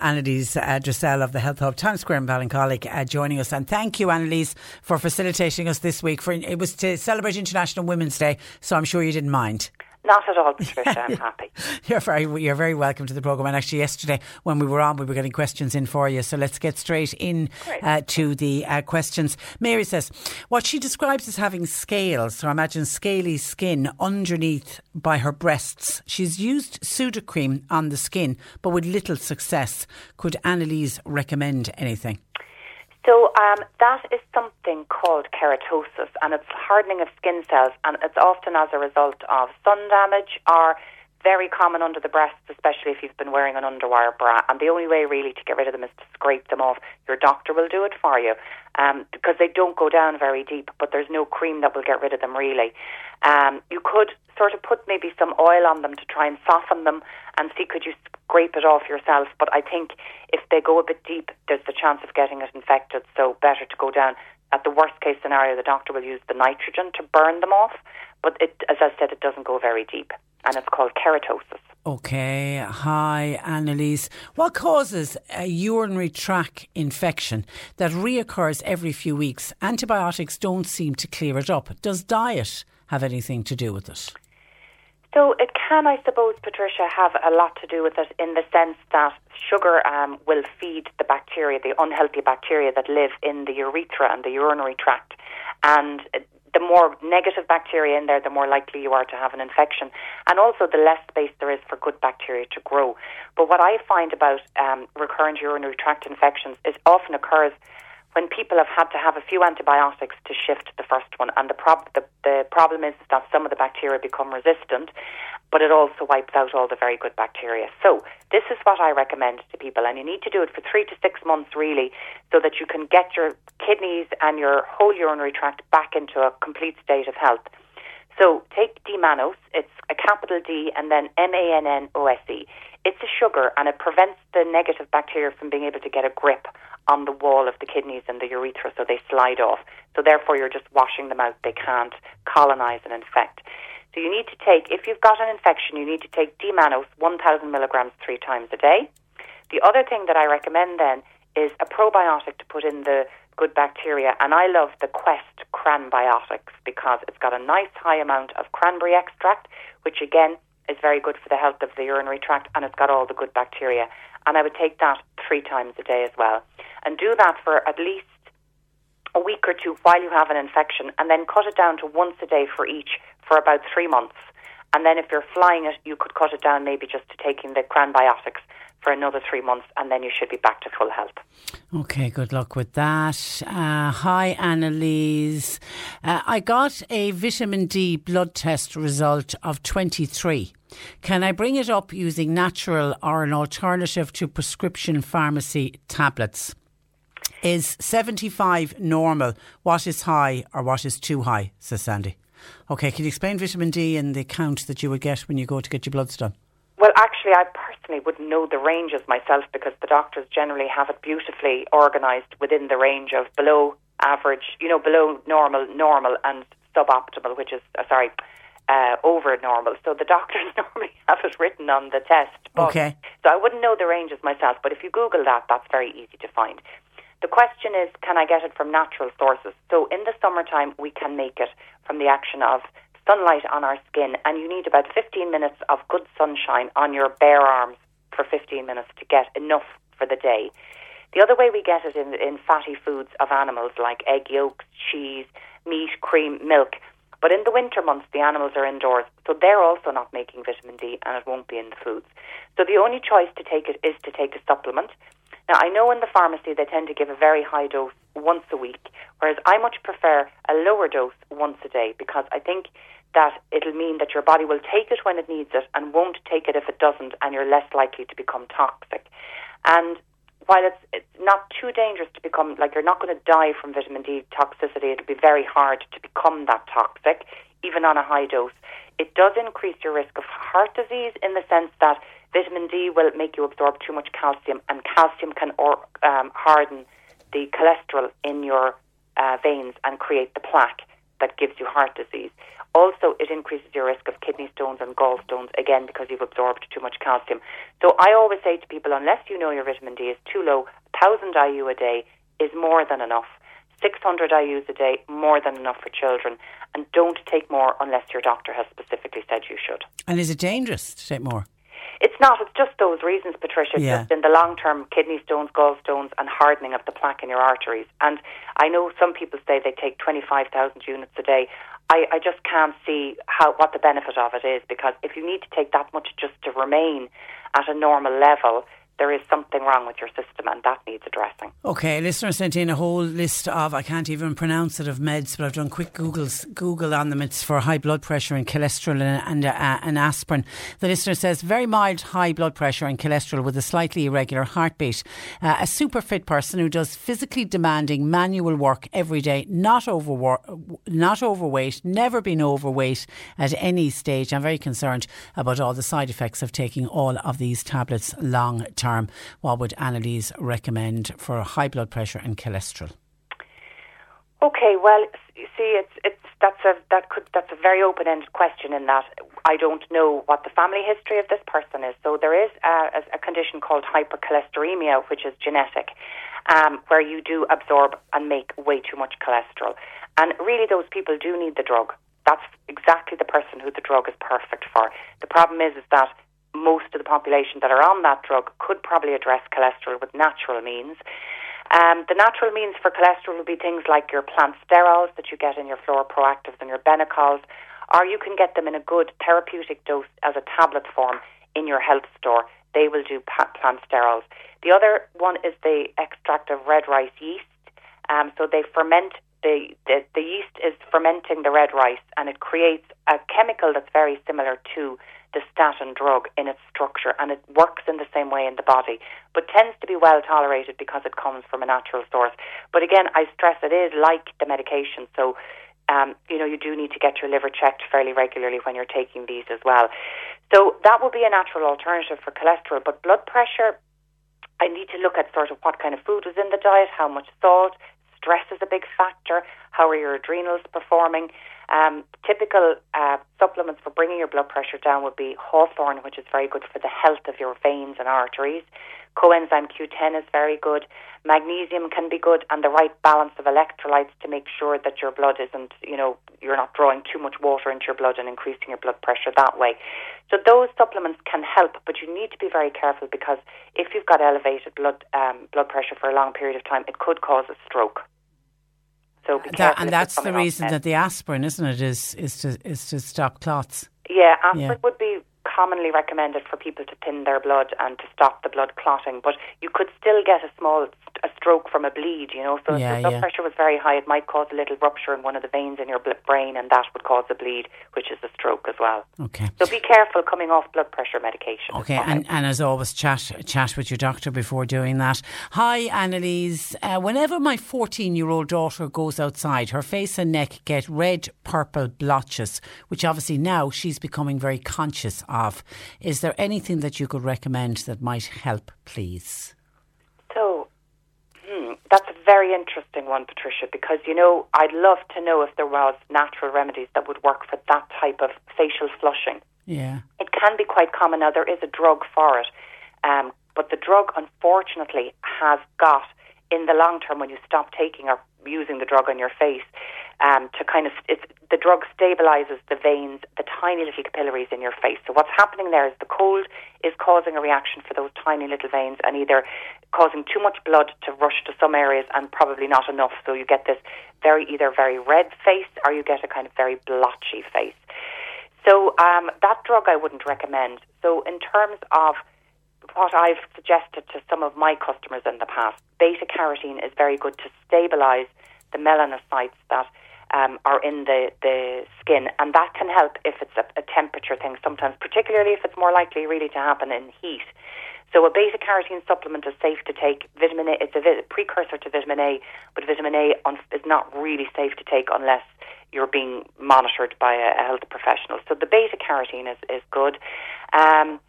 Annalise uh, Dressel of the Health Hub Times Square in Ballincollig uh, joining us. And thank you, Annalise, for facilitating us this week. For It was to celebrate International Women's Day, so I'm sure you didn't mind. Not at all, Patricia. I'm happy. You're very, you're very welcome to the programme. And actually, yesterday when we were on, we were getting questions in for you. So let's get straight in uh, to the uh, questions. Mary says, what she describes as having scales, so imagine scaly skin underneath by her breasts. She's used Sudocrem on the skin, but with little success. Could Annalise recommend anything? So um, that is something called keratosis, and it's hardening of skin cells, and it's often as a result of sun damage or very common under the breasts, especially if you've been wearing an underwire bra. And the only way really to get rid of them is to scrape them off. Your doctor will do it for you um, because they don't go down very deep, but there's no cream that will get rid of them really. Um, you could sort of put maybe some oil on them to try and soften them and see could you scrape it off yourself. But I think if they go a bit deep, there's the chance of getting it infected. So better to go down. At the worst case scenario, the doctor will use the nitrogen to burn them off. But it, as I said, it doesn't go very deep, and it's called keratosis. Okay. Hi, Annalise. What causes a urinary tract infection that reoccurs every few weeks? Antibiotics don't seem to clear it up. Does diet have anything to do with it? So it can, I suppose, Patricia, have a lot to do with it in the sense that sugar um, will feed the bacteria, the unhealthy bacteria that live in the urethra and the urinary tract. And the more negative bacteria in there, the more likely you are to have an infection. And also, the less space there is for good bacteria to grow. But what I find about um, recurrent urinary tract infections is often occurs when people have had to have a few antibiotics to shift the first one. And the, prob- the, the problem is that some of the bacteria become resistant, but it also wipes out all the very good bacteria. So this is what I recommend to people. And you need to do it for three to six months, really, so that you can get your kidneys and your whole urinary tract back into a complete state of health. So take D-mannose, it's a capital D and then M-A-N-N-O-S-E. It's a sugar and it prevents the negative bacteria from being able to get a grip on the wall of the kidneys and the urethra so they slide off. So therefore you're just washing them out. They can't colonize and infect. So you need to take, if you've got an infection, you need to take D-mannose 1,000 milligrams three times a day. The other thing that I recommend then is a probiotic to put in the good bacteria. And I love the Quest Cranbiotics because it's got a nice high amount of cranberry extract, which again is very good for the health of the urinary tract and it's got all the good bacteria. And I would take that three times a day as well. And do that for at least a week or two while you have an infection and then cut it down to once a day for each for about three months. And then if you're flying it, you could cut it down maybe just to taking the cranbiotics for another three months, and then you should be back to full health. Okay, good luck with that. Uh, hi, Annalise. Uh, I got a vitamin D blood test result of 23. Can I bring it up using natural or an alternative to prescription pharmacy tablets? Is 75 normal? What is high or what is too high? Says Sandy. Okay, can you explain vitamin D and the count that you would get when you go to get your bloods done? Well, actually, I personally wouldn't know the ranges myself because the doctors generally have it beautifully organised within the range of below average, you know, below normal, normal, and suboptimal, which is, uh, sorry, uh, over normal. So the doctors normally have it written on the test. But, okay. So I wouldn't know the ranges myself, but if you Google that, that's very easy to find. The question is, can I get it from natural sources? So in the summertime, we can make it from the action of sunlight on our skin, and you need about 15 minutes of good sunshine on your bare arms for 15 minutes to get enough for the day. The other way we get it in, in fatty foods of animals like egg yolks, cheese, meat, cream, milk. But in the winter months, the animals are indoors, so they're also not making vitamin D and it won't be in the foods. So the only choice to take it is to take a supplement. Now, I know in the pharmacy they tend to give a very high dose once a week, whereas I much prefer a lower dose once a day because I think that it'll mean that your body will take it when it needs it and won't take it if it doesn't, and you're less likely to become toxic. And while it's, it's not too dangerous to become, like you're not going to die from vitamin D toxicity, it'll be very hard to become that toxic, even on a high dose. It does increase your risk of heart disease in the sense that vitamin D will make you absorb too much calcium, and calcium can or, um, harden the cholesterol in your uh, veins and create the plaque that gives you heart disease. Also, it increases your risk of kidney stones and gallstones, again, because you've absorbed too much calcium. So I always say to people, unless you know your vitamin D is too low, 1,000 IU a day is more than enough. 600 IUs a day, more than enough for children. And don't take more unless your doctor has specifically said you should. And is it dangerous to take more? It's not. It's just those reasons, Patricia. Yeah. Just in the long term, kidney stones, gallstones, and hardening of the plaque in your arteries. And I know some people say they take 25,000 units a day. I, I just can't see how what the benefit of it is because if you need to take that much just to remain at a normal level, there is something wrong with your system and that needs addressing. Okay, listener sent in a whole list of I can't even pronounce it of meds, but I've done quick Google's Google on them. It's for high blood pressure and cholesterol and, and, uh, and aspirin. The listener says very mild high blood pressure and cholesterol with a slightly irregular heartbeat. Uh, a super fit person who does physically demanding manual work every day, not over not overweight, never been overweight at any stage. I'm very concerned about all the side effects of taking all of these tablets long term what would Annalise recommend for high blood pressure and cholesterol? Okay, well, see, it's it's that's a that could that's a very open ended question in that I don't know what the family history of this person is. So there is a, a condition called hypercholesteremia, which is genetic, um, where you do absorb and make way too much cholesterol, and really those people do need the drug. That's exactly the person who the drug is perfect for. The problem is, is that most of the population that are on that drug could probably address cholesterol with natural means. Um, the natural means for cholesterol would be things like your plant sterols that you get in your Flora ProActivs and your Benecols, or you can get them in a good therapeutic dose as a tablet form in your health store. They will do plant sterols. The other one is the extract of red rice yeast. Um, so they ferment the, the the yeast is fermenting the red rice, and it creates a chemical that's very similar to the statin drug in its structure and it works in the same way in the body, but tends to be well tolerated because it comes from a natural source. But again, I stress it is like the medication, so um, you know, you do need to get your liver checked fairly regularly when you're taking these as well. So that would be a natural alternative for cholesterol. But blood pressure, I need to look at sort of what kind of food was in the diet, how much salt, stress is a big factor, how are your adrenals performing. Um, typical uh, supplements for bringing your blood pressure down would be hawthorn, which is very good for the health of your veins and arteries. Coenzyme Q10 is very good. Magnesium can be good, and the right balance of electrolytes to make sure that your blood isn't, you know, you're not drawing too much water into your blood and increasing your blood pressure that way. So those supplements can help, but you need to be very careful because if you've got elevated blood um, blood pressure for a long period of time, it could cause a stroke. So that, and that's the reason that the aspirin, isn't it, is is to is to stop clots. Yeah, aspirin yeah. would be commonly recommended for people to thin their blood and to stop the blood clotting. But you could still get a small a stroke from a bleed, you know. So yeah, if the blood yeah. pressure was very high, it might cause a little rupture in one of the veins in your brain, and that would cause a bleed, which is a stroke as well. Okay. So be careful coming off blood pressure medication. Okay, and, and as always, chat chat with your doctor before doing that. Hi, Annalise. Uh, whenever my 14 year old daughter goes outside, her face and neck get red, purple blotches, which obviously now she's becoming very conscious of. Is there anything that you could recommend that might help, please? So, hmm, that's a very interesting one, Patricia, because, you know, I'd love to know if there was natural remedies that would work for that type of facial flushing. Yeah. It can be quite common. Now, there is a drug for it, um, but the drug, unfortunately, has got, in the long term, when you stop taking or using the drug on your face, um, to kind of it's, the drug stabilizes the veins, the tiny little capillaries in your face. So what's happening there is the cold is causing a reaction for those tiny little veins and either causing too much blood to rush to some areas and probably not enough. So you get this very either very red face or you get a kind of very blotchy face. So um, that drug I wouldn't recommend. So in terms of what I've suggested to some of my customers in the past, beta carotene is very good to stabilize the melanocytes that um, are in the, the skin, and that can help if it's a, a temperature thing sometimes, particularly if it's more likely really to happen in heat. So a beta carotene supplement is safe to take. Vitamin A, it's a precursor to vitamin A, but vitamin A on, is not really safe to take unless you're being monitored by a, a health professional. So the beta carotene is, is good. Um,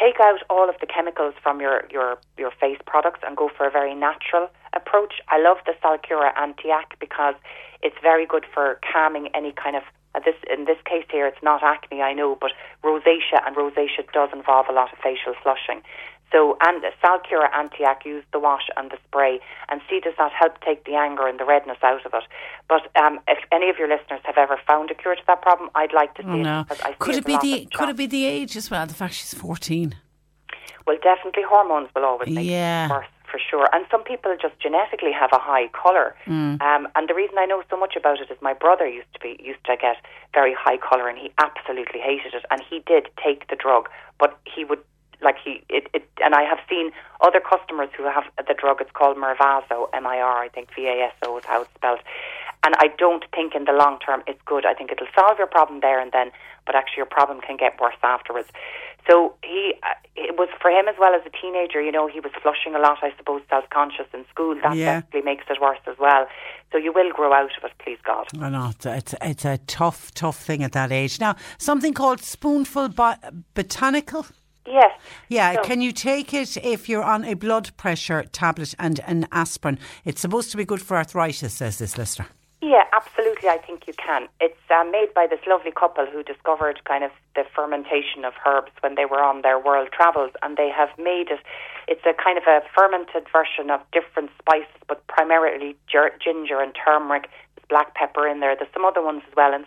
take out all of the chemicals from your, your, your face products and go for a very natural approach. I love the Salcura Antiac because it's very good for calming any kind of uh, this in this case here it's not acne I know but rosacea and rosacea does involve a lot of facial flushing so, and Salcura Antiac, use the wash and the spray, and see does that help take the anger and the redness out of it. But um, if any of your listeners have ever found a cure to that problem, I'd like to see oh, no. it. Could it be the Could it be the age as well? The fact she's fourteen. Well, definitely hormones will always make yeah. it worse for sure. And some people just genetically have a high colour. Mm. Um, and the reason I know so much about it is my brother used to be used to get very high colour, and he absolutely hated it. And he did take the drug, but he would like he it, it and I have seen other customers who have the drug. It's called Mirvaso, M I R, I think V A S O is how it's spelled. And I don't think in the long term it's good. I think it'll solve your problem there and then, but actually your problem can get worse afterwards. So he, uh, it was for him as well as a teenager. You know, he was flushing a lot. I suppose self-conscious in school. That yeah. definitely makes it worse as well. So you will grow out of it, please God. I know it's it's, it's a tough, tough thing at that age. Now, something called spoonful botanical. Yes. Yeah, so, can you take it if you're on a blood pressure tablet and an aspirin? It's supposed to be good for arthritis, says this listener. Yeah, absolutely. I think you can. It's uh, made by this lovely couple who discovered kind of the fermentation of herbs when they were on their world travels, and they have made it. It's a kind of a fermented version of different spices, but primarily ginger and turmeric. There's black pepper in there. There's some other ones as well, and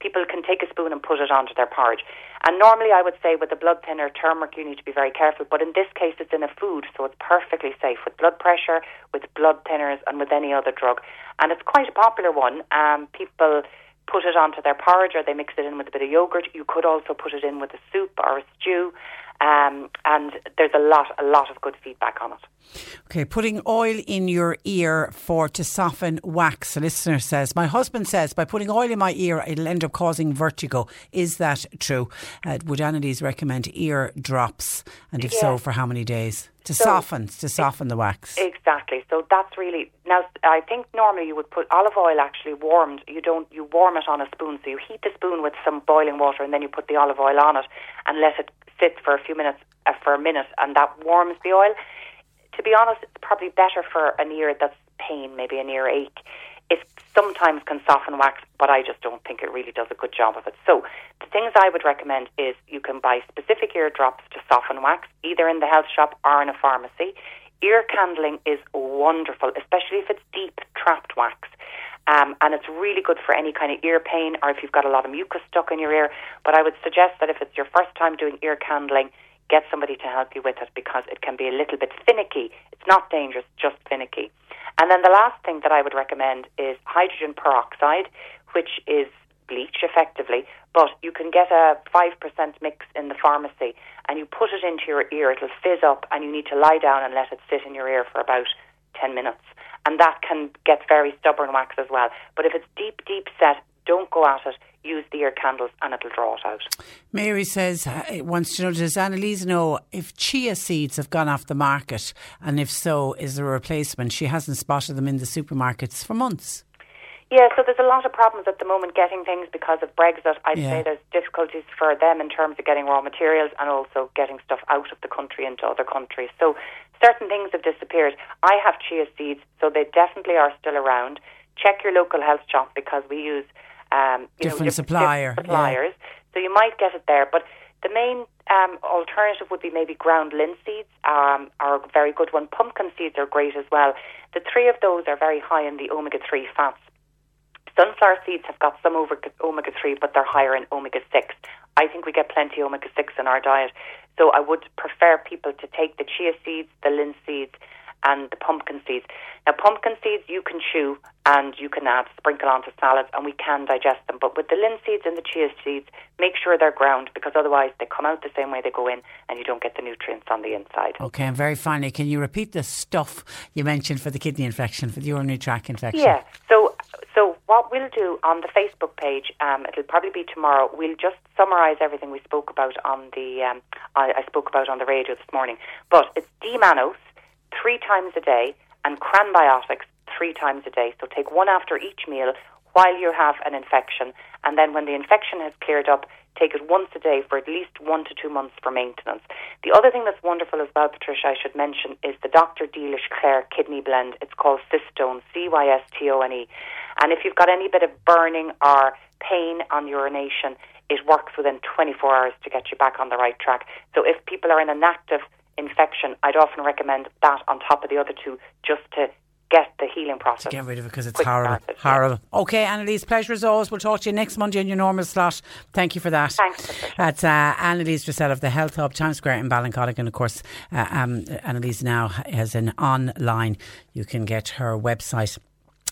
people can take a spoon and put it onto their porridge. And normally, I would say with a blood thinner, turmeric, you need to be very careful. But in this case, it's in a food, so it's perfectly safe with blood pressure, with blood thinners, and with any other drug. And it's quite a popular one. Um, people put it onto their porridge or they mix it in with a bit of yogurt. You could also put it in with a soup or a stew. Um, and there's a lot, a lot of good feedback on it. Okay, putting oil in your ear for to soften wax. A listener says, my husband says by putting oil in my ear, it'll end up causing vertigo. Is that true? Uh, would Annalise recommend ear drops, and if so, for how many days? To so, soften, to soften the wax. Exactly. So that's really now. I think normally you would put olive oil actually warmed. You don't. You warm it on a spoon. So you heat the spoon with some boiling water, and then you put the olive oil on it, and let it sit for a few minutes, uh, for a minute, and that warms the oil. To be honest, it's probably better for an ear that's pain, maybe an ear ache. It sometimes can soften wax, but I just don't think it really does a good job of it. So the things I would recommend is you can buy specific ear drops to soften wax, either in the health shop or in a pharmacy. Ear candling is wonderful, especially if it's deep trapped wax. Um, and it's really good for any kind of ear pain or if you've got a lot of mucus stuck in your ear. But I would suggest that if it's your first time doing ear candling, get somebody to help you with it because it can be a little bit finicky. It's not dangerous, just finicky. And then the last thing that I would recommend is hydrogen peroxide, which is bleach effectively, but you can get a 5% mix in the pharmacy and you put it into your ear, it'll fizz up and you need to lie down and let it sit in your ear for about 10 minutes and that can get very stubborn wax as well. But if it's deep, deep set, don't go at it. Use the ear candles and it'll draw it out. Mary says, uh, wants to know, does Annalise know if chia seeds have gone off the market? And if so, is there a replacement? She hasn't spotted them in the supermarkets for months. Yeah, so there's a lot of problems at the moment getting things because of Brexit. I'd yeah. say there's difficulties for them in terms of getting raw materials and also getting stuff out of the country into other countries. So certain things have disappeared. I have chia seeds, so they definitely are still around. Check your local health shop because we use um, different, know, supplier. different suppliers. Yeah. So you might get it there, but the main um, alternative would be maybe ground linseeds um, are a very good one. Pumpkin seeds are great as well. The three of those are very high in the omega 3 fats. Sunflower seeds have got some omega 3, but they're higher in omega 6. I think we get plenty omega 6 in our diet. So I would prefer people to take the chia seeds, the linseeds, and the pumpkin seeds. Now, pumpkin seeds you can chew and you can add, sprinkle onto salads, and we can digest them. But with the linseeds and the chia seeds, make sure they're ground because otherwise they come out the same way they go in, and you don't get the nutrients on the inside. Okay, and very finally, can you repeat the stuff you mentioned for the kidney infection, for the urinary tract infection? Yeah. So, so what we'll do on the Facebook page, um, it'll probably be tomorrow. We'll just summarise everything we spoke about on the um, I, I spoke about on the radio this morning. But it's D-mannose three times a day and cranbiotics three times a day. So take one after each meal while you have an infection. And then when the infection has cleared up, take it once a day for at least one to two months for maintenance. The other thing that's wonderful as well, Patricia, I should mention, is the Dr. Dealish Clare kidney blend. It's called Cystone, C Y S T O N E. And if you've got any bit of burning or pain on urination, it works within 24 hours to get you back on the right track. So if people are in an active infection, I'd often recommend that on top of the other two just to get the healing process. To get rid of it because it's horrible. Started, horrible. Yeah. Okay, Annalise, pleasure as always. We'll talk to you next Monday in your normal slot. Thank you for that. Thanks. That's uh, Annalise Dressel of the Health Hub, Times Square in Ballincollig. And of course, uh, um, Annalise now has an online. You can get her website